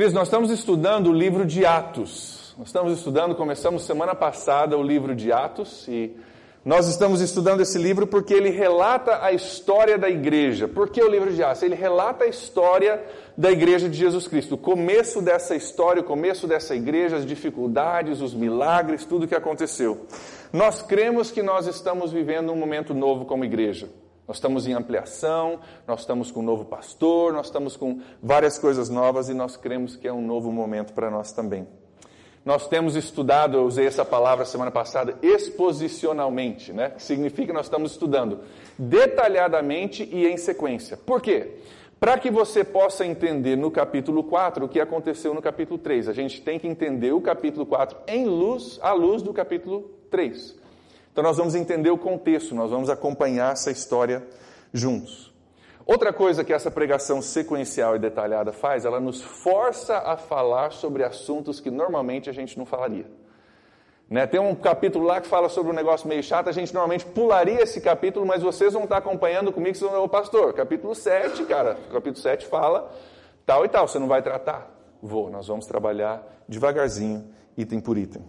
Queridos, nós estamos estudando o livro de Atos. Nós estamos estudando, começamos semana passada o livro de Atos e nós estamos estudando esse livro porque ele relata a história da igreja. Por que o livro de Atos? Ele relata a história da igreja de Jesus Cristo. O começo dessa história, o começo dessa igreja, as dificuldades, os milagres, tudo o que aconteceu. Nós cremos que nós estamos vivendo um momento novo como igreja. Nós estamos em ampliação, nós estamos com um novo pastor, nós estamos com várias coisas novas e nós cremos que é um novo momento para nós também. Nós temos estudado, eu usei essa palavra semana passada, exposicionalmente, né? que significa que nós estamos estudando detalhadamente e em sequência. Por quê? Para que você possa entender no capítulo 4 o que aconteceu no capítulo 3. A gente tem que entender o capítulo 4 em luz, à luz do capítulo 3. Então nós vamos entender o contexto, nós vamos acompanhar essa história juntos. Outra coisa que essa pregação sequencial e detalhada faz, ela nos força a falar sobre assuntos que normalmente a gente não falaria. Né? Tem um capítulo lá que fala sobre um negócio meio chato, a gente normalmente pularia esse capítulo, mas vocês vão estar acompanhando comigo, vocês vão, pastor, capítulo 7, cara, capítulo 7 fala tal e tal, você não vai tratar? Vou, nós vamos trabalhar devagarzinho, item por item.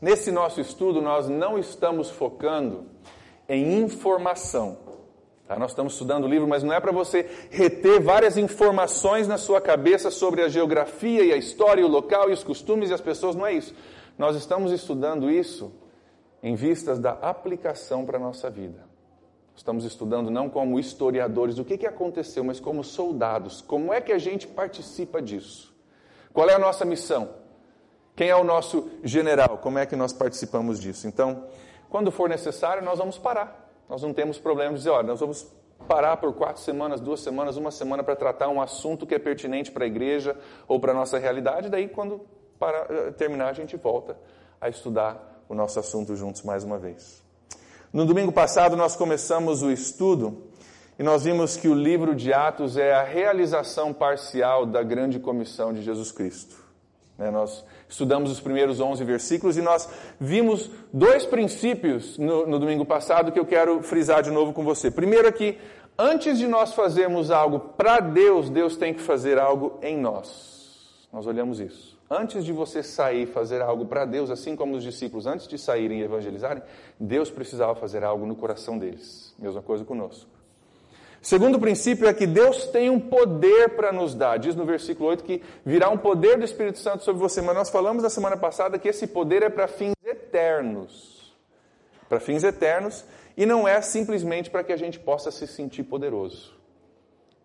Nesse nosso estudo, nós não estamos focando em informação. Tá? Nós estamos estudando o livro, mas não é para você reter várias informações na sua cabeça sobre a geografia e a história, e o local e os costumes e as pessoas, não é isso. Nós estamos estudando isso em vistas da aplicação para a nossa vida. Estamos estudando não como historiadores do que, que aconteceu, mas como soldados. Como é que a gente participa disso? Qual é a nossa missão? Quem é o nosso general? Como é que nós participamos disso? Então, quando for necessário, nós vamos parar nós não temos problema de dizer, olha, nós vamos parar por quatro semanas, duas semanas, uma semana para tratar um assunto que é pertinente para a igreja ou para a nossa realidade, daí quando eh, terminar a gente volta a estudar o nosso assunto juntos mais uma vez. No domingo passado nós começamos o estudo e nós vimos que o livro de Atos é a realização parcial da grande comissão de Jesus Cristo. Né, nós estudamos os primeiros 11 versículos e nós vimos dois princípios no, no domingo passado que eu quero frisar de novo com você. Primeiro aqui, antes de nós fazermos algo para Deus, Deus tem que fazer algo em nós. Nós olhamos isso. Antes de você sair e fazer algo para Deus, assim como os discípulos, antes de saírem e evangelizarem, Deus precisava fazer algo no coração deles. Mesma coisa conosco. Segundo princípio é que Deus tem um poder para nos dar. Diz no versículo 8 que virá um poder do Espírito Santo sobre você. Mas nós falamos na semana passada que esse poder é para fins eternos. Para fins eternos. E não é simplesmente para que a gente possa se sentir poderoso.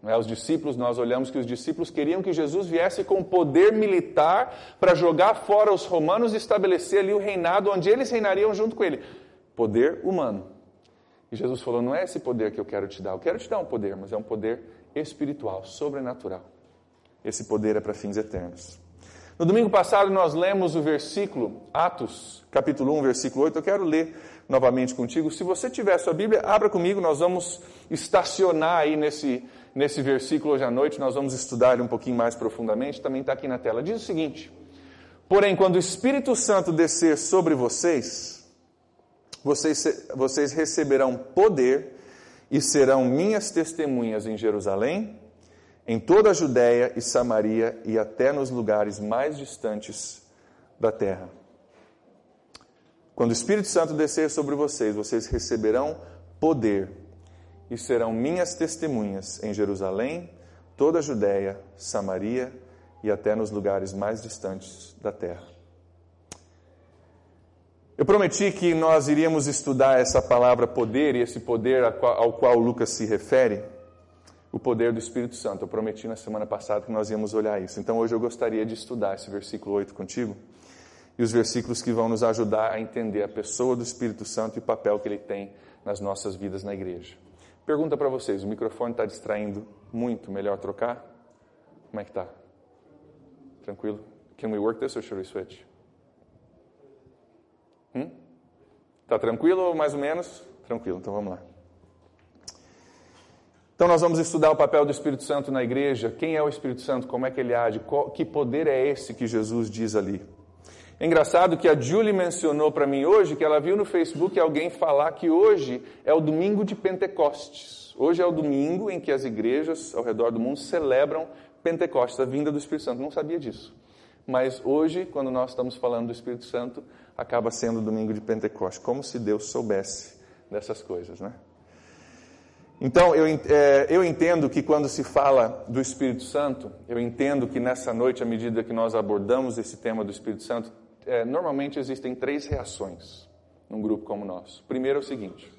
É? Os discípulos, nós olhamos que os discípulos queriam que Jesus viesse com poder militar para jogar fora os romanos e estabelecer ali o reinado onde eles reinariam junto com ele. Poder humano. E Jesus falou: Não é esse poder que eu quero te dar, eu quero te dar um poder, mas é um poder espiritual, sobrenatural. Esse poder é para fins eternos. No domingo passado nós lemos o versículo, Atos, capítulo 1, versículo 8. Eu quero ler novamente contigo. Se você tiver sua Bíblia, abra comigo, nós vamos estacionar aí nesse, nesse versículo hoje à noite, nós vamos estudar ele um pouquinho mais profundamente, também está aqui na tela. Diz o seguinte: Porém, quando o Espírito Santo descer sobre vocês, vocês, vocês receberão poder e serão minhas testemunhas em Jerusalém, em toda a Judéia e Samaria e até nos lugares mais distantes da terra. Quando o Espírito Santo descer sobre vocês, vocês receberão poder e serão minhas testemunhas em Jerusalém, toda a Judéia, Samaria e até nos lugares mais distantes da terra. Eu prometi que nós iríamos estudar essa palavra poder e esse poder ao qual Lucas se refere, o poder do Espírito Santo. Eu prometi na semana passada que nós íamos olhar isso. Então hoje eu gostaria de estudar esse versículo 8 contigo e os versículos que vão nos ajudar a entender a pessoa do Espírito Santo e o papel que ele tem nas nossas vidas na igreja. Pergunta para vocês: o microfone está distraindo muito? Melhor trocar? Como é que está? Tranquilo? Can we work this or should we switch? Hum? Tá tranquilo ou mais ou menos? Tranquilo, então vamos lá. Então nós vamos estudar o papel do Espírito Santo na igreja. Quem é o Espírito Santo? Como é que ele age? Qual, que poder é esse que Jesus diz ali? É engraçado que a Julie mencionou para mim hoje que ela viu no Facebook alguém falar que hoje é o domingo de Pentecostes. Hoje é o domingo em que as igrejas ao redor do mundo celebram Pentecostes, a vinda do Espírito Santo. Não sabia disso. Mas hoje, quando nós estamos falando do Espírito Santo, acaba sendo o domingo de Pentecostes, como se Deus soubesse dessas coisas, né? Então, eu, é, eu entendo que quando se fala do Espírito Santo, eu entendo que nessa noite, à medida que nós abordamos esse tema do Espírito Santo, é, normalmente existem três reações num grupo como o nosso. Primeiro é o seguinte: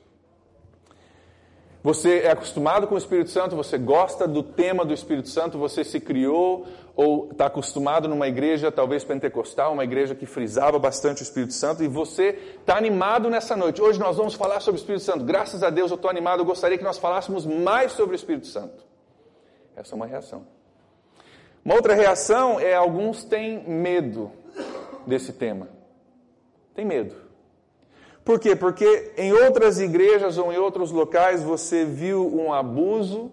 você é acostumado com o Espírito Santo, você gosta do tema do Espírito Santo, você se criou ou está acostumado numa igreja, talvez pentecostal, uma igreja que frisava bastante o Espírito Santo, e você está animado nessa noite. Hoje nós vamos falar sobre o Espírito Santo. Graças a Deus eu estou animado, eu gostaria que nós falássemos mais sobre o Espírito Santo. Essa é uma reação. Uma outra reação é alguns têm medo desse tema. Tem medo. Por quê? Porque em outras igrejas ou em outros locais você viu um abuso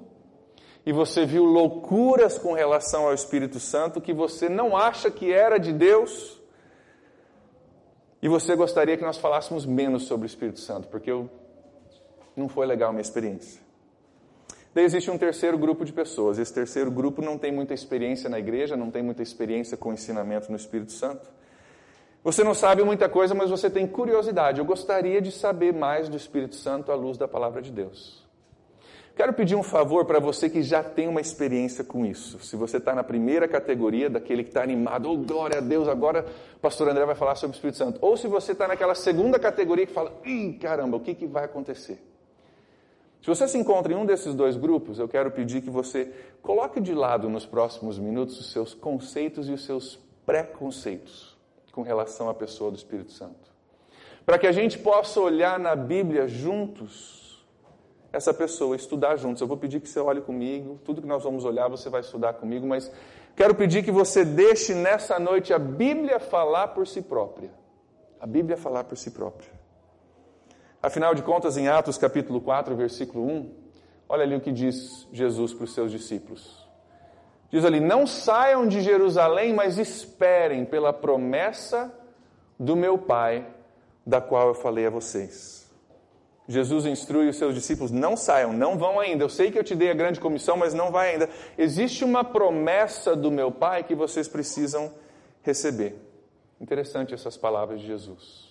e você viu loucuras com relação ao Espírito Santo que você não acha que era de Deus. E você gostaria que nós falássemos menos sobre o Espírito Santo, porque eu, não foi legal a minha experiência. Daí existe um terceiro grupo de pessoas. Esse terceiro grupo não tem muita experiência na igreja, não tem muita experiência com o ensinamento no Espírito Santo. Você não sabe muita coisa, mas você tem curiosidade. Eu gostaria de saber mais do Espírito Santo à luz da palavra de Deus. Quero pedir um favor para você que já tem uma experiência com isso. Se você está na primeira categoria, daquele que está animado, oh glória a Deus, agora o pastor André vai falar sobre o Espírito Santo. Ou se você está naquela segunda categoria que fala, ih, caramba, o que, que vai acontecer? Se você se encontra em um desses dois grupos, eu quero pedir que você coloque de lado nos próximos minutos os seus conceitos e os seus preconceitos com relação à pessoa do Espírito Santo. Para que a gente possa olhar na Bíblia juntos essa pessoa, estudar juntos. Eu vou pedir que você olhe comigo, tudo que nós vamos olhar você vai estudar comigo, mas quero pedir que você deixe nessa noite a Bíblia falar por si própria. A Bíblia falar por si própria. Afinal de contas, em Atos capítulo 4, versículo 1, olha ali o que diz Jesus para os seus discípulos. Diz ali: Não saiam de Jerusalém, mas esperem pela promessa do meu Pai, da qual eu falei a vocês. Jesus instrui os seus discípulos: não saiam, não vão ainda. Eu sei que eu te dei a grande comissão, mas não vai ainda. Existe uma promessa do meu Pai que vocês precisam receber. Interessante essas palavras de Jesus.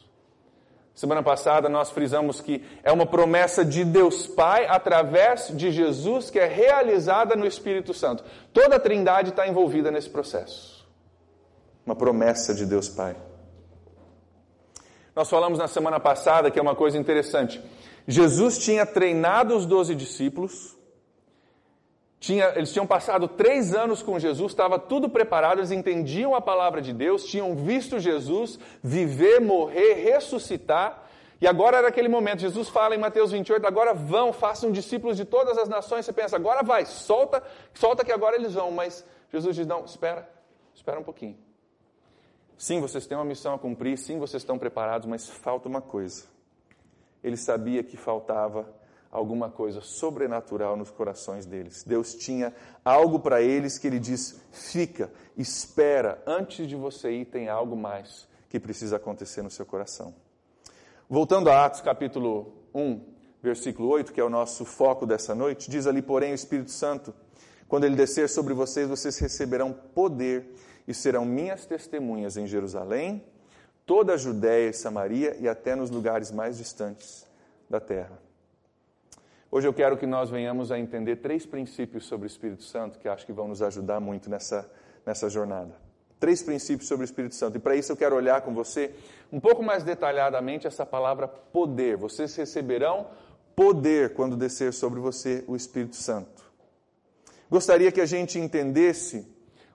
Semana passada nós frisamos que é uma promessa de Deus Pai através de Jesus que é realizada no Espírito Santo. Toda a Trindade está envolvida nesse processo. Uma promessa de Deus Pai. Nós falamos na semana passada que é uma coisa interessante. Jesus tinha treinado os doze discípulos tinha, eles tinham passado três anos com Jesus, estava tudo preparado, eles entendiam a palavra de Deus, tinham visto Jesus viver, morrer, ressuscitar, e agora era aquele momento. Jesus fala em Mateus 28, agora vão, façam discípulos de todas as nações. Você pensa, agora vai, solta, solta que agora eles vão. Mas Jesus diz, não, espera, espera um pouquinho. Sim, vocês têm uma missão a cumprir, sim, vocês estão preparados, mas falta uma coisa. Ele sabia que faltava alguma coisa sobrenatural nos corações deles. Deus tinha algo para eles que ele diz: fica, espera, antes de você ir, tem algo mais que precisa acontecer no seu coração. Voltando a Atos capítulo 1, versículo 8, que é o nosso foco dessa noite, diz ali, porém, o Espírito Santo, quando ele descer sobre vocês, vocês receberão poder e serão minhas testemunhas em Jerusalém, toda a Judéia e Samaria e até nos lugares mais distantes da terra. Hoje eu quero que nós venhamos a entender três princípios sobre o Espírito Santo que acho que vão nos ajudar muito nessa, nessa jornada. Três princípios sobre o Espírito Santo. E para isso eu quero olhar com você um pouco mais detalhadamente essa palavra poder. Vocês receberão poder quando descer sobre você o Espírito Santo. Gostaria que a gente entendesse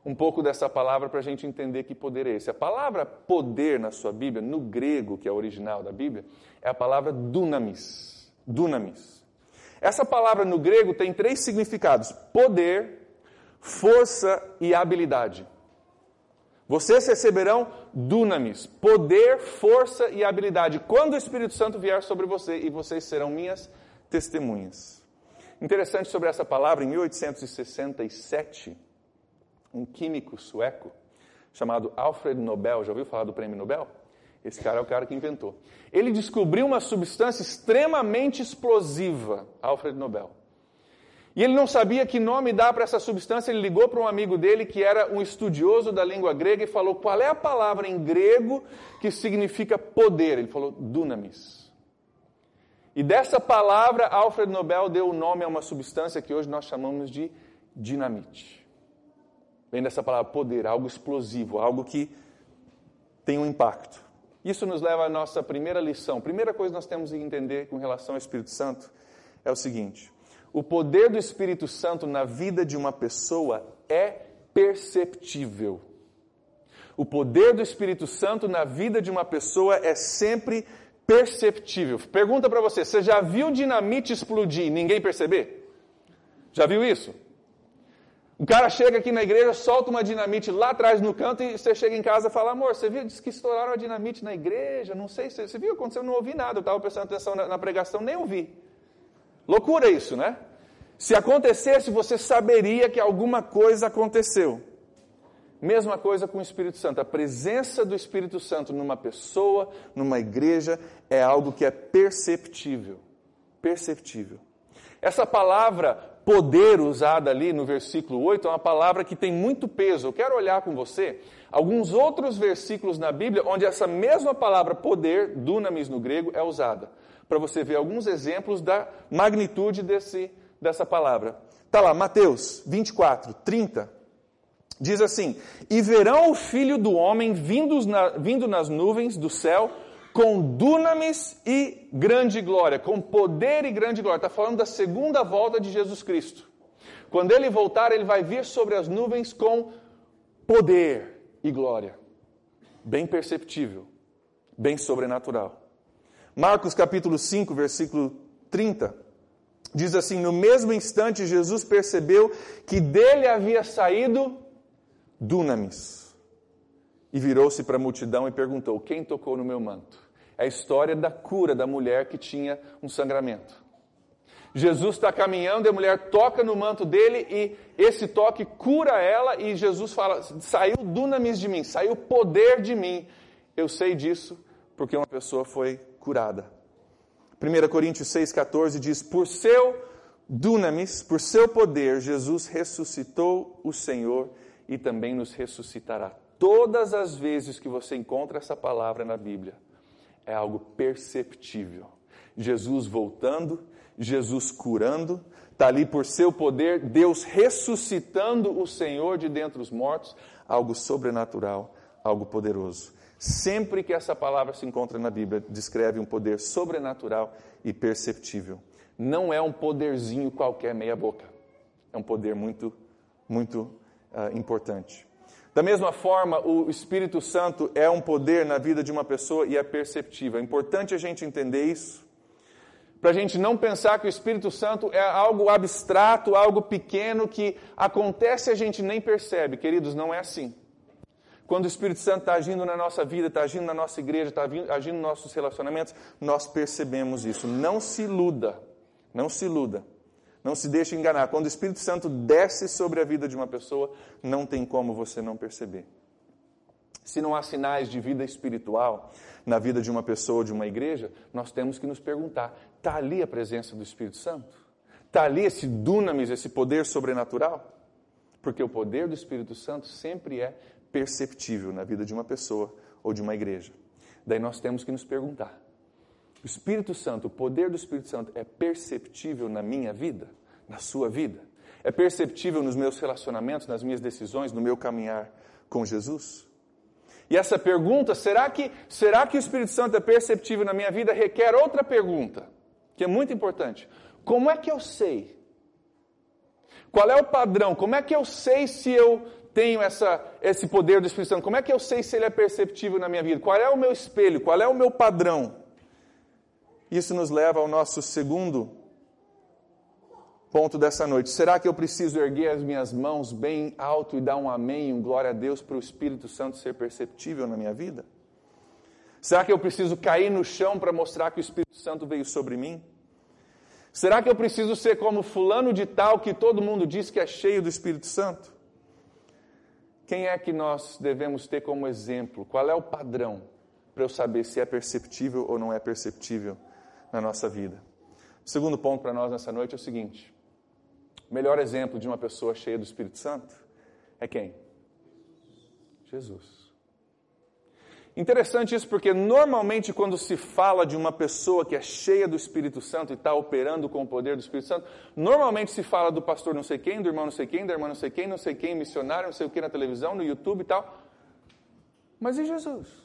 um pouco dessa palavra para a gente entender que poder é esse. A palavra poder na sua Bíblia, no grego, que é original da Bíblia, é a palavra dunamis. Dunamis. Essa palavra no grego tem três significados: poder, força e habilidade. Vocês receberão dunamis, poder, força e habilidade, quando o Espírito Santo vier sobre você, e vocês serão minhas testemunhas. Interessante sobre essa palavra, em 1867, um químico sueco chamado Alfred Nobel, já ouviu falar do prêmio Nobel? Esse cara é o cara que inventou. Ele descobriu uma substância extremamente explosiva, Alfred Nobel. E ele não sabia que nome dar para essa substância, ele ligou para um amigo dele que era um estudioso da língua grega e falou: qual é a palavra em grego que significa poder? Ele falou: dunamis. E dessa palavra, Alfred Nobel deu o nome a uma substância que hoje nós chamamos de dinamite. Vem dessa palavra poder, algo explosivo, algo que tem um impacto. Isso nos leva à nossa primeira lição. Primeira coisa que nós temos que entender com relação ao Espírito Santo é o seguinte: o poder do Espírito Santo na vida de uma pessoa é perceptível. O poder do Espírito Santo na vida de uma pessoa é sempre perceptível. Pergunta para você: você já viu dinamite explodir e ninguém perceber? Já viu isso? O cara chega aqui na igreja, solta uma dinamite lá atrás no canto e você chega em casa e fala: Amor, você viu? Diz que estouraram a dinamite na igreja. Não sei se você viu, aconteceu, não ouvi nada. Eu estava prestando atenção na, na pregação, nem ouvi. Loucura isso, né? Se acontecesse, você saberia que alguma coisa aconteceu. Mesma coisa com o Espírito Santo. A presença do Espírito Santo numa pessoa, numa igreja, é algo que é perceptível. Perceptível. Essa palavra poder usada ali no versículo 8 é uma palavra que tem muito peso. Eu quero olhar com você alguns outros versículos na Bíblia onde essa mesma palavra poder, dunamis no grego, é usada para você ver alguns exemplos da magnitude desse, dessa palavra. Está lá, Mateus 24, 30. Diz assim: E verão o filho do homem na, vindo nas nuvens do céu com dunamis e grande glória, com poder e grande glória. Está falando da segunda volta de Jesus Cristo. Quando ele voltar, ele vai vir sobre as nuvens com poder e glória. Bem perceptível, bem sobrenatural. Marcos capítulo 5, versículo 30, diz assim: No mesmo instante, Jesus percebeu que dele havia saído dunamis. E virou-se para a multidão e perguntou: Quem tocou no meu manto? É a história da cura da mulher que tinha um sangramento. Jesus está caminhando e a mulher toca no manto dele e esse toque cura ela e Jesus fala: saiu dunamis de mim, saiu poder de mim. Eu sei disso porque uma pessoa foi curada. 1 Coríntios 6,14 diz: Por seu dunamis, por seu poder, Jesus ressuscitou o Senhor e também nos ressuscitará. Todas as vezes que você encontra essa palavra na Bíblia, é algo perceptível. Jesus voltando, Jesus curando, está ali por seu poder, Deus ressuscitando o Senhor de dentre os mortos, algo sobrenatural, algo poderoso. Sempre que essa palavra se encontra na Bíblia, descreve um poder sobrenatural e perceptível. Não é um poderzinho qualquer meia-boca. É um poder muito, muito uh, importante. Da mesma forma, o Espírito Santo é um poder na vida de uma pessoa e é perceptível. É importante a gente entender isso, para a gente não pensar que o Espírito Santo é algo abstrato, algo pequeno que acontece e a gente nem percebe. Queridos, não é assim. Quando o Espírito Santo está agindo na nossa vida, está agindo na nossa igreja, está agindo nos nossos relacionamentos, nós percebemos isso. Não se iluda, não se iluda, não se deixe enganar. Quando o Espírito Santo desce sobre a vida de uma pessoa, não tem como você não perceber. Se não há sinais de vida espiritual na vida de uma pessoa de uma igreja, nós temos que nos perguntar: está ali a presença do Espírito Santo? Está ali esse dunamis, esse poder sobrenatural? Porque o poder do Espírito Santo sempre é perceptível na vida de uma pessoa ou de uma igreja. Daí nós temos que nos perguntar: o Espírito Santo, o poder do Espírito Santo é perceptível na minha vida, na sua vida? É perceptível nos meus relacionamentos, nas minhas decisões, no meu caminhar com Jesus? E essa pergunta, será que, será que o Espírito Santo é perceptível na minha vida, requer outra pergunta, que é muito importante. Como é que eu sei? Qual é o padrão? Como é que eu sei se eu tenho essa, esse poder do Espírito Santo? Como é que eu sei se ele é perceptível na minha vida? Qual é o meu espelho? Qual é o meu padrão? Isso nos leva ao nosso segundo ponto dessa noite. Será que eu preciso erguer as minhas mãos bem alto e dar um amém, um glória a Deus para o Espírito Santo ser perceptível na minha vida? Será que eu preciso cair no chão para mostrar que o Espírito Santo veio sobre mim? Será que eu preciso ser como fulano de tal que todo mundo diz que é cheio do Espírito Santo? Quem é que nós devemos ter como exemplo? Qual é o padrão para eu saber se é perceptível ou não é perceptível na nossa vida? O segundo ponto para nós nessa noite é o seguinte: O melhor exemplo de uma pessoa cheia do Espírito Santo é quem? Jesus. Interessante isso porque normalmente quando se fala de uma pessoa que é cheia do Espírito Santo e está operando com o poder do Espírito Santo, normalmente se fala do pastor não sei quem, do irmão não sei quem, da irmã não sei quem, não sei quem, missionário, não sei o que na televisão, no YouTube e tal. Mas e Jesus?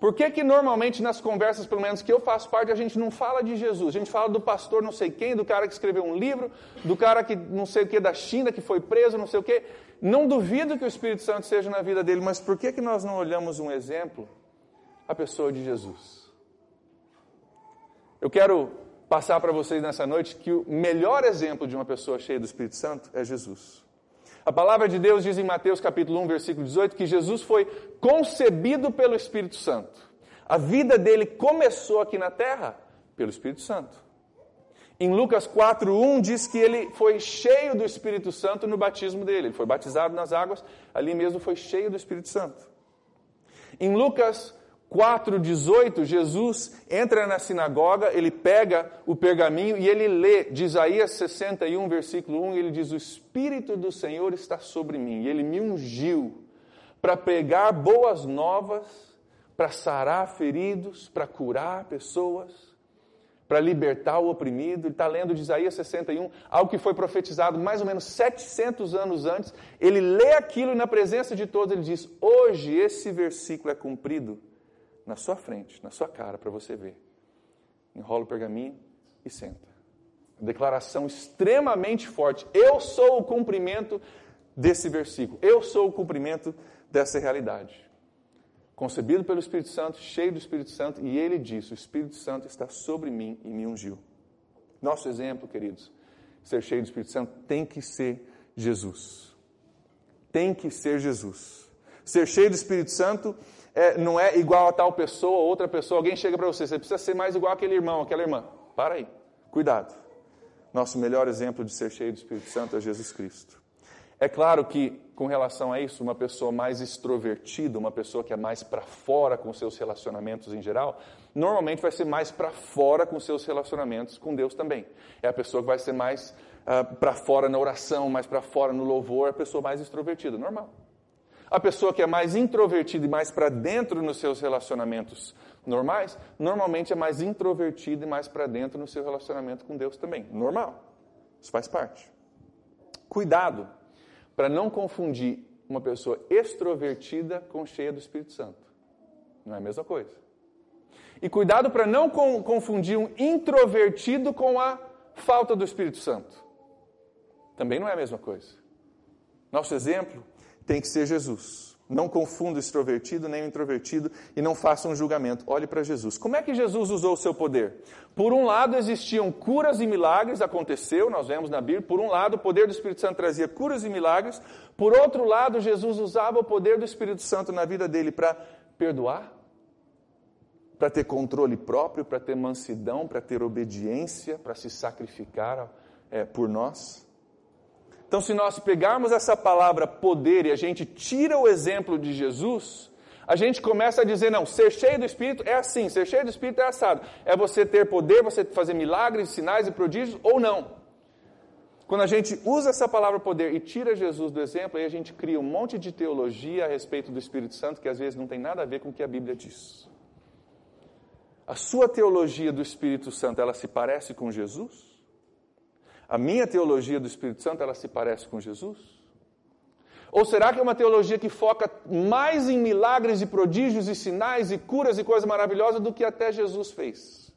Por que que normalmente nas conversas, pelo menos que eu faço parte, a gente não fala de Jesus? A gente fala do pastor não sei quem, do cara que escreveu um livro, do cara que não sei o que da China, que foi preso, não sei o que. Não duvido que o Espírito Santo seja na vida dele, mas por que, que nós não olhamos um exemplo? A pessoa de Jesus. Eu quero passar para vocês nessa noite que o melhor exemplo de uma pessoa cheia do Espírito Santo é Jesus. A palavra de Deus diz em Mateus capítulo 1, versículo 18, que Jesus foi concebido pelo Espírito Santo. A vida dele começou aqui na terra pelo Espírito Santo. Em Lucas 4:1 diz que ele foi cheio do Espírito Santo no batismo dele. Ele foi batizado nas águas, ali mesmo foi cheio do Espírito Santo. Em Lucas 4:18, Jesus entra na sinagoga, ele pega o pergaminho e ele lê de Isaías 61, versículo 1, ele diz: "O espírito do Senhor está sobre mim, e ele me ungiu para pregar boas novas, para sarar feridos, para curar pessoas." para libertar o oprimido. Ele está lendo de Isaías 61, algo que foi profetizado mais ou menos 700 anos antes. Ele lê aquilo e, na presença de todos, ele diz: Hoje esse versículo é cumprido na sua frente, na sua cara, para você ver. Enrola o pergaminho e senta. Declaração extremamente forte. Eu sou o cumprimento desse versículo. Eu sou o cumprimento dessa realidade concebido pelo Espírito Santo, cheio do Espírito Santo, e ele disse: O Espírito Santo está sobre mim e me ungiu. Nosso exemplo, queridos, ser cheio do Espírito Santo tem que ser Jesus. Tem que ser Jesus. Ser cheio do Espírito Santo é, não é igual a tal pessoa, outra pessoa. Alguém chega para você, você precisa ser mais igual aquele irmão, aquela irmã. Para aí, cuidado. Nosso melhor exemplo de ser cheio do Espírito Santo é Jesus Cristo. É claro que, com relação a isso, uma pessoa mais extrovertida, uma pessoa que é mais para fora com seus relacionamentos em geral, normalmente vai ser mais para fora com seus relacionamentos com Deus também. É a pessoa que vai ser mais uh, ah, para fora na oração, mais para fora no louvor, é a pessoa mais extrovertida, normal. A pessoa que é mais introvertida e mais para dentro nos seus relacionamentos normais, normalmente é mais introvertida e mais para dentro no seu relacionamento com Deus também. Normal. Isso faz parte. Cuidado para não confundir uma pessoa extrovertida com cheia do Espírito Santo. Não é a mesma coisa. E cuidado para não confundir um introvertido com a falta do Espírito Santo. Também não é a mesma coisa. Nosso exemplo tem que ser Jesus. Não confunda o extrovertido nem o introvertido e não faça um julgamento. Olhe para Jesus. Como é que Jesus usou o seu poder? Por um lado, existiam curas e milagres, aconteceu, nós vemos na Bíblia. Por um lado, o poder do Espírito Santo trazia curas e milagres. Por outro lado, Jesus usava o poder do Espírito Santo na vida dele para perdoar, para ter controle próprio, para ter mansidão, para ter obediência, para se sacrificar é, por nós. Então, se nós pegarmos essa palavra poder e a gente tira o exemplo de Jesus, a gente começa a dizer: não, ser cheio do Espírito é assim, ser cheio do Espírito é assado. É você ter poder, você fazer milagres, sinais e prodígios ou não. Quando a gente usa essa palavra poder e tira Jesus do exemplo, aí a gente cria um monte de teologia a respeito do Espírito Santo que às vezes não tem nada a ver com o que a Bíblia diz. A sua teologia do Espírito Santo, ela se parece com Jesus? A minha teologia do Espírito Santo, ela se parece com Jesus? Ou será que é uma teologia que foca mais em milagres e prodígios e sinais e curas e coisas maravilhosas do que até Jesus fez?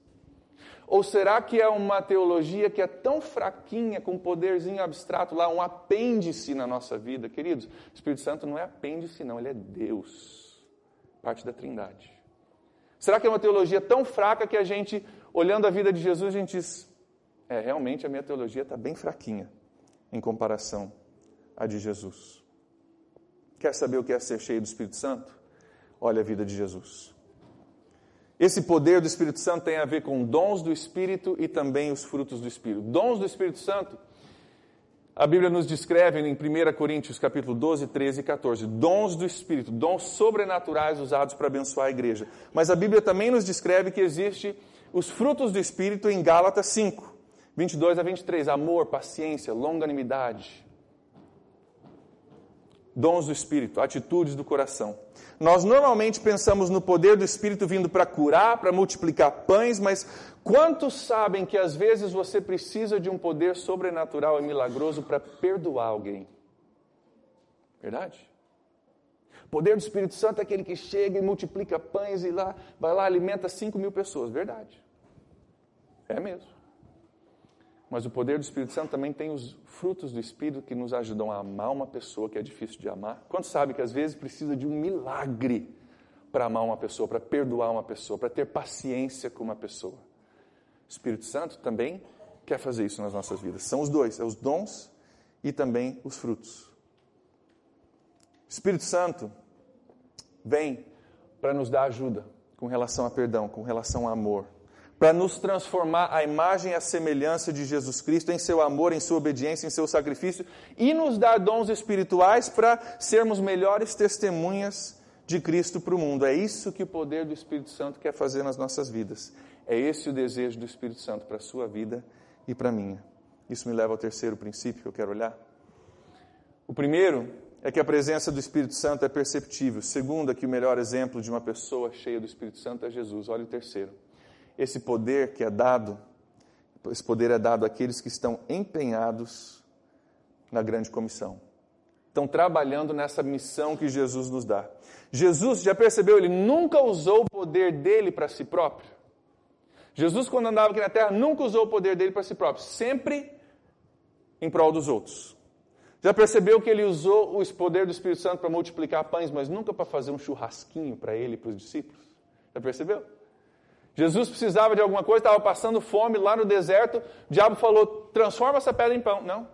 Ou será que é uma teologia que é tão fraquinha, com um poderzinho abstrato lá, um apêndice na nossa vida? Queridos, o Espírito Santo não é apêndice, não, ele é Deus, parte da Trindade. Será que é uma teologia tão fraca que a gente, olhando a vida de Jesus, a gente diz: é, realmente a minha teologia está bem fraquinha em comparação à de Jesus. Quer saber o que é ser cheio do Espírito Santo? Olha a vida de Jesus. Esse poder do Espírito Santo tem a ver com dons do Espírito e também os frutos do Espírito. Dons do Espírito Santo, a Bíblia nos descreve em 1 Coríntios capítulo 12, 13 e 14, dons do Espírito, dons sobrenaturais usados para abençoar a igreja. Mas a Bíblia também nos descreve que existe os frutos do Espírito em Gálatas 5. 22 a 23, amor, paciência, longanimidade. Dons do Espírito, atitudes do coração. Nós normalmente pensamos no poder do Espírito vindo para curar, para multiplicar pães, mas quantos sabem que às vezes você precisa de um poder sobrenatural e milagroso para perdoar alguém? Verdade? O poder do Espírito Santo é aquele que chega e multiplica pães e lá, vai lá, alimenta 5 mil pessoas. Verdade. É mesmo. Mas o poder do Espírito Santo também tem os frutos do Espírito que nos ajudam a amar uma pessoa que é difícil de amar. Quantos sabe que às vezes precisa de um milagre para amar uma pessoa, para perdoar uma pessoa, para ter paciência com uma pessoa? O Espírito Santo também quer fazer isso nas nossas vidas. São os dois, é os dons e também os frutos. O Espírito Santo vem para nos dar ajuda com relação a perdão, com relação a amor, para nos transformar à imagem e à semelhança de Jesus Cristo, em seu amor, em sua obediência, em seu sacrifício, e nos dar dons espirituais para sermos melhores testemunhas de Cristo para o mundo. É isso que o poder do Espírito Santo quer fazer nas nossas vidas. É esse o desejo do Espírito Santo para a sua vida e para a minha. Isso me leva ao terceiro princípio que eu quero olhar. O primeiro é que a presença do Espírito Santo é perceptível. Segundo, é que o melhor exemplo de uma pessoa cheia do Espírito Santo é Jesus. Olha o terceiro. Esse poder que é dado, esse poder é dado àqueles que estão empenhados na grande comissão. Estão trabalhando nessa missão que Jesus nos dá. Jesus, já percebeu, ele nunca usou o poder dele para si próprio. Jesus, quando andava aqui na terra, nunca usou o poder dele para si próprio, sempre em prol dos outros. Já percebeu que ele usou o poder do Espírito Santo para multiplicar pães, mas nunca para fazer um churrasquinho para ele e para os discípulos? Já percebeu? Jesus precisava de alguma coisa, estava passando fome lá no deserto. O diabo falou: transforma essa pedra em pão. Não.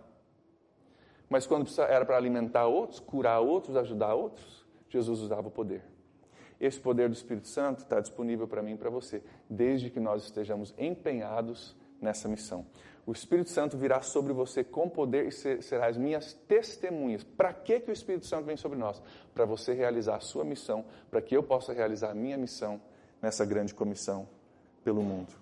Mas quando era para alimentar outros, curar outros, ajudar outros, Jesus usava o poder. Esse poder do Espírito Santo está disponível para mim e para você, desde que nós estejamos empenhados nessa missão. O Espírito Santo virá sobre você com poder e serás minhas testemunhas. Para que, que o Espírito Santo vem sobre nós? Para você realizar a sua missão, para que eu possa realizar a minha missão nessa grande comissão pelo mundo.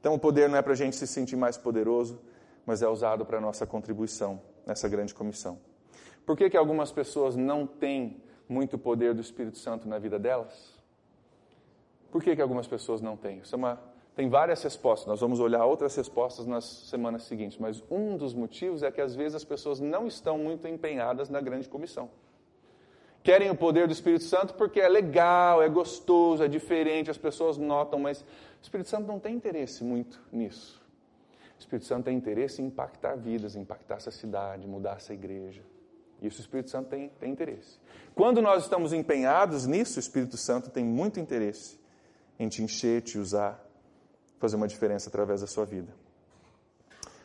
Então, o poder não é para a gente se sentir mais poderoso, mas é usado para a nossa contribuição nessa grande comissão. Por que, que algumas pessoas não têm muito poder do Espírito Santo na vida delas? Por que, que algumas pessoas não têm? Isso é uma, tem várias respostas, nós vamos olhar outras respostas nas semanas seguintes, mas um dos motivos é que às vezes as pessoas não estão muito empenhadas na grande comissão querem o poder do Espírito Santo porque é legal, é gostoso, é diferente, as pessoas notam, mas o Espírito Santo não tem interesse muito nisso. O Espírito Santo tem interesse em impactar vidas, impactar essa cidade, mudar essa igreja. Isso o Espírito Santo tem, tem interesse. Quando nós estamos empenhados nisso, o Espírito Santo tem muito interesse em te encher, te usar, fazer uma diferença através da sua vida.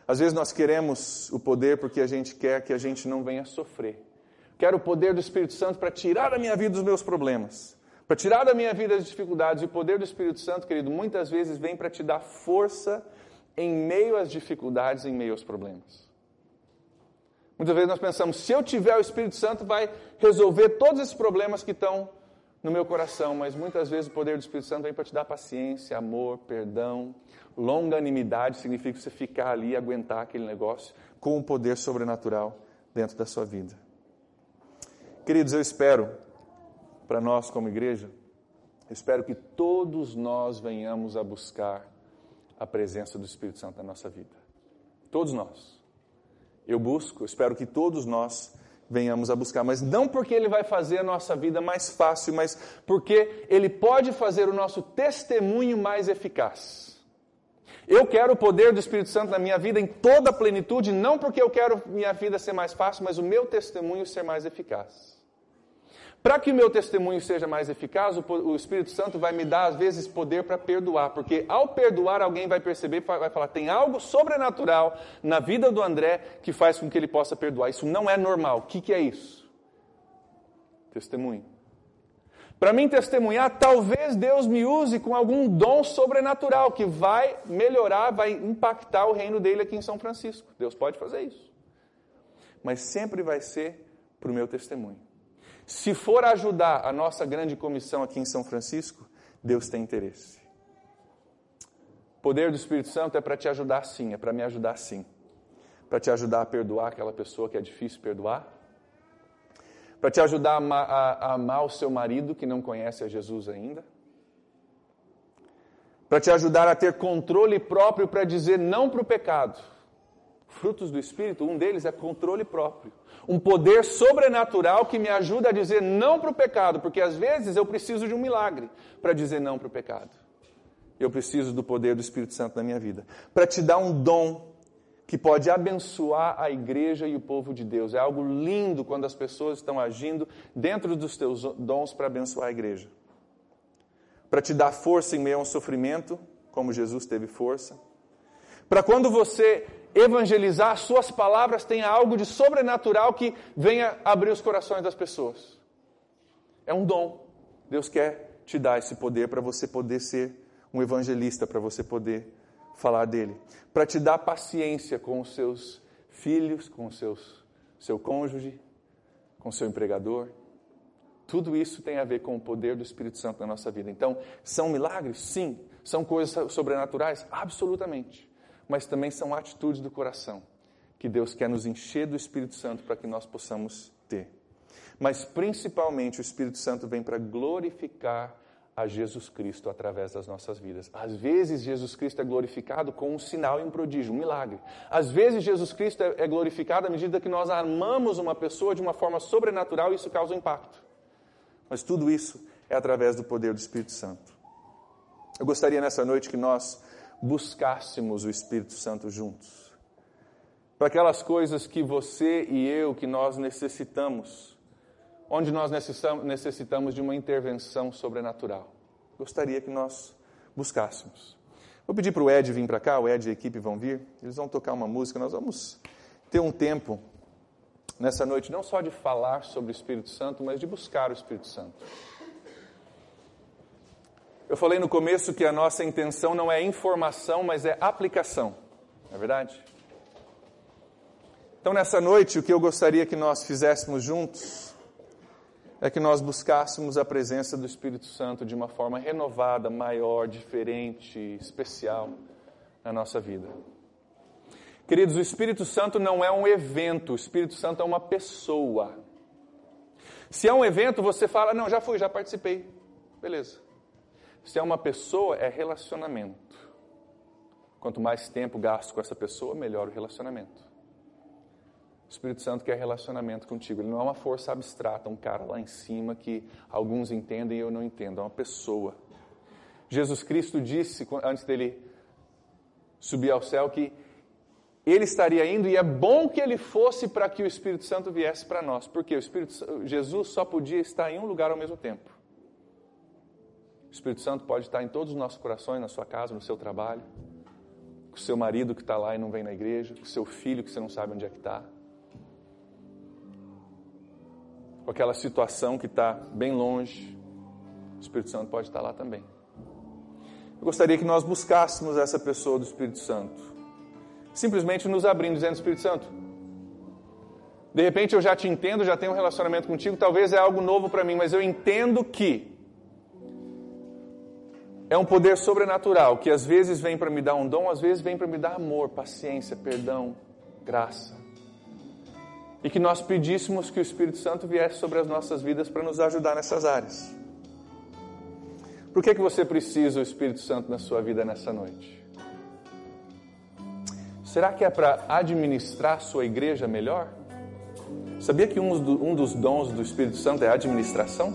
Às vezes nós queremos o poder porque a gente quer que a gente não venha sofrer. Quero o poder do Espírito Santo para tirar da minha vida os meus problemas, para tirar da minha vida as dificuldades. E o poder do Espírito Santo, querido, muitas vezes vem para te dar força em meio às dificuldades, em meio aos problemas. Muitas vezes nós pensamos, se eu tiver o Espírito Santo, vai resolver todos esses problemas que estão no meu coração, mas muitas vezes o poder do Espírito Santo vem para te dar paciência, amor, perdão, longanimidade, significa você ficar ali e aguentar aquele negócio com o poder sobrenatural dentro da sua vida. Queridos, eu espero, para nós como igreja, espero que todos nós venhamos a buscar a presença do Espírito Santo na nossa vida. Todos nós. Eu busco, espero que todos nós venhamos a buscar, mas não porque ele vai fazer a nossa vida mais fácil, mas porque ele pode fazer o nosso testemunho mais eficaz. Eu quero o poder do Espírito Santo na minha vida em toda a plenitude, não porque eu quero minha vida ser mais fácil, mas o meu testemunho ser mais eficaz. Para que o meu testemunho seja mais eficaz, o Espírito Santo vai me dar, às vezes, poder para perdoar, porque ao perdoar, alguém vai perceber, vai falar: tem algo sobrenatural na vida do André que faz com que ele possa perdoar. Isso não é normal. O que, que é isso? Testemunho. Para mim testemunhar, talvez Deus me use com algum dom sobrenatural que vai melhorar, vai impactar o reino dele aqui em São Francisco. Deus pode fazer isso. Mas sempre vai ser para o meu testemunho. Se for ajudar a nossa grande comissão aqui em São Francisco, Deus tem interesse. poder do Espírito Santo é para te ajudar sim, é para me ajudar sim. Para te ajudar a perdoar aquela pessoa que é difícil perdoar. Para te ajudar a amar, a, a amar o seu marido que não conhece a Jesus ainda. Para te ajudar a ter controle próprio para dizer não para o pecado. Frutos do Espírito, um deles é controle próprio. Um poder sobrenatural que me ajuda a dizer não para o pecado, porque às vezes eu preciso de um milagre para dizer não para o pecado. Eu preciso do poder do Espírito Santo na minha vida. Para te dar um dom que pode abençoar a igreja e o povo de Deus. É algo lindo quando as pessoas estão agindo dentro dos teus dons para abençoar a igreja. Para te dar força em meio a um sofrimento, como Jesus teve força. Para quando você evangelizar, suas palavras tenha algo de sobrenatural que venha abrir os corações das pessoas. É um dom. Deus quer te dar esse poder para você poder ser um evangelista, para você poder falar dele. Para te dar paciência com os seus filhos, com os seus, seu cônjuge, com seu empregador. Tudo isso tem a ver com o poder do Espírito Santo na nossa vida. Então, são milagres? Sim. São coisas sobrenaturais? Absolutamente mas também são atitudes do coração que Deus quer nos encher do Espírito Santo para que nós possamos ter. Mas principalmente o Espírito Santo vem para glorificar a Jesus Cristo através das nossas vidas. Às vezes Jesus Cristo é glorificado com um sinal e um prodígio, um milagre. Às vezes Jesus Cristo é, é glorificado à medida que nós amamos uma pessoa de uma forma sobrenatural e isso causa um impacto. Mas tudo isso é através do poder do Espírito Santo. Eu gostaria nessa noite que nós buscássemos o Espírito Santo juntos. Para aquelas coisas que você e eu, que nós necessitamos, onde nós necessitamos de uma intervenção sobrenatural. Gostaria que nós buscássemos. Vou pedir para o Ed vir para cá, o Ed e a equipe vão vir, eles vão tocar uma música, nós vamos ter um tempo nessa noite não só de falar sobre o Espírito Santo, mas de buscar o Espírito Santo. Eu falei no começo que a nossa intenção não é informação, mas é aplicação. Não é verdade? Então, nessa noite, o que eu gostaria que nós fizéssemos juntos é que nós buscássemos a presença do Espírito Santo de uma forma renovada, maior, diferente, especial na nossa vida. Queridos, o Espírito Santo não é um evento, o Espírito Santo é uma pessoa. Se é um evento, você fala: Não, já fui, já participei. Beleza. Se é uma pessoa, é relacionamento. Quanto mais tempo gasto com essa pessoa, melhor o relacionamento. O Espírito Santo quer relacionamento contigo. Ele não é uma força abstrata, um cara lá em cima que alguns entendem e eu não entendo. É uma pessoa. Jesus Cristo disse, antes dele subir ao céu, que ele estaria indo e é bom que ele fosse para que o Espírito Santo viesse para nós. Porque o Espírito, Jesus só podia estar em um lugar ao mesmo tempo. O Espírito Santo pode estar em todos os nossos corações, na sua casa, no seu trabalho, com o seu marido que está lá e não vem na igreja, com o seu filho que você não sabe onde é que está, com aquela situação que está bem longe, o Espírito Santo pode estar lá também. Eu gostaria que nós buscássemos essa pessoa do Espírito Santo, simplesmente nos abrindo, dizendo: Espírito Santo, de repente eu já te entendo, já tenho um relacionamento contigo, talvez é algo novo para mim, mas eu entendo que é um poder sobrenatural que às vezes vem para me dar um dom, às vezes vem para me dar amor, paciência, perdão, graça. E que nós pedíssemos que o Espírito Santo viesse sobre as nossas vidas para nos ajudar nessas áreas. Por que, que você precisa do Espírito Santo na sua vida nessa noite? Será que é para administrar sua igreja melhor? Sabia que um dos dons do Espírito Santo é a administração?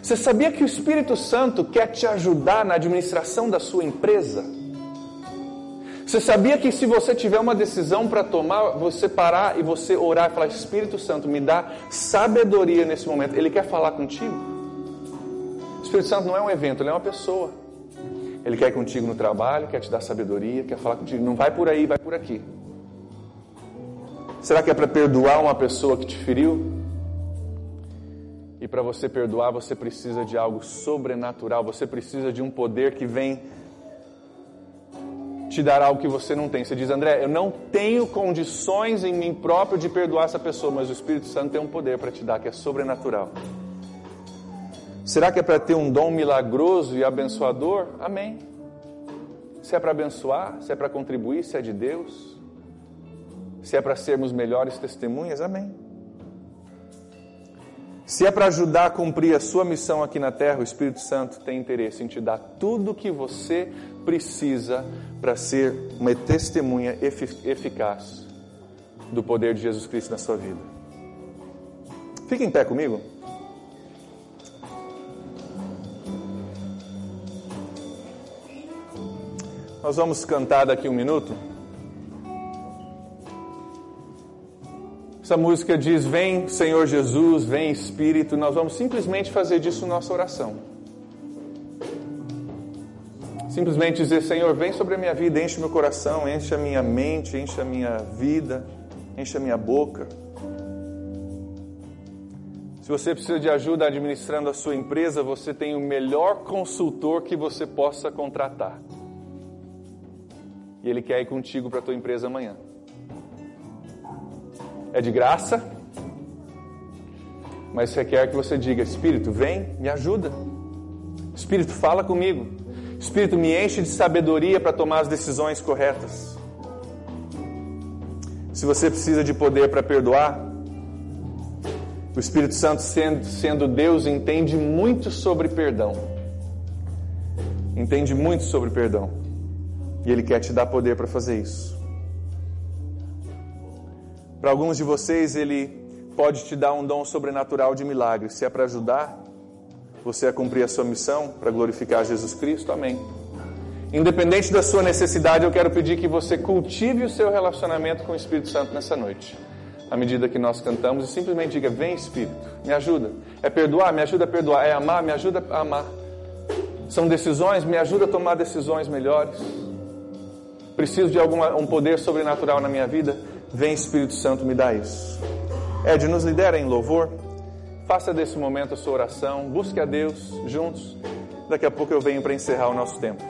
Você sabia que o Espírito Santo quer te ajudar na administração da sua empresa? Você sabia que se você tiver uma decisão para tomar, você parar e você orar e falar: Espírito Santo, me dá sabedoria nesse momento. Ele quer falar contigo. O Espírito Santo não é um evento, ele é uma pessoa. Ele quer ir contigo no trabalho, quer te dar sabedoria, quer falar contigo. Não vai por aí, vai por aqui. Será que é para perdoar uma pessoa que te feriu? E para você perdoar, você precisa de algo sobrenatural, você precisa de um poder que vem te dar algo que você não tem. Você diz, André, eu não tenho condições em mim próprio de perdoar essa pessoa, mas o Espírito Santo tem um poder para te dar que é sobrenatural. Será que é para ter um dom milagroso e abençoador? Amém. Se é para abençoar, se é para contribuir, se é de Deus, se é para sermos melhores testemunhas, amém. Se é para ajudar a cumprir a sua missão aqui na terra, o Espírito Santo tem interesse em te dar tudo o que você precisa para ser uma testemunha eficaz do poder de Jesus Cristo na sua vida. Fique em pé comigo. Nós vamos cantar daqui um minuto. Essa música diz: Vem Senhor Jesus, vem Espírito. Nós vamos simplesmente fazer disso nossa oração. Simplesmente dizer: Senhor, vem sobre a minha vida, enche meu coração, enche a minha mente, enche a minha vida, enche a minha boca. Se você precisa de ajuda administrando a sua empresa, você tem o melhor consultor que você possa contratar e Ele quer ir contigo para a tua empresa amanhã. É de graça, mas requer que você diga: Espírito, vem, me ajuda. Espírito, fala comigo. Espírito, me enche de sabedoria para tomar as decisões corretas. Se você precisa de poder para perdoar, o Espírito Santo, sendo, sendo Deus, entende muito sobre perdão. Entende muito sobre perdão. E Ele quer te dar poder para fazer isso. Para alguns de vocês, Ele pode te dar um dom sobrenatural de milagre. Se é para ajudar você a cumprir a sua missão, para glorificar Jesus Cristo, amém. Independente da sua necessidade, eu quero pedir que você cultive o seu relacionamento com o Espírito Santo nessa noite. À medida que nós cantamos, e simplesmente diga: Vem Espírito, me ajuda. É perdoar? Me ajuda a perdoar. É amar? Me ajuda a amar. São decisões? Me ajuda a tomar decisões melhores preciso de algum um poder sobrenatural na minha vida, vem Espírito Santo me dá isso. Ed, nos lidera em louvor. Faça desse momento a sua oração, busque a Deus juntos. Daqui a pouco eu venho para encerrar o nosso tempo.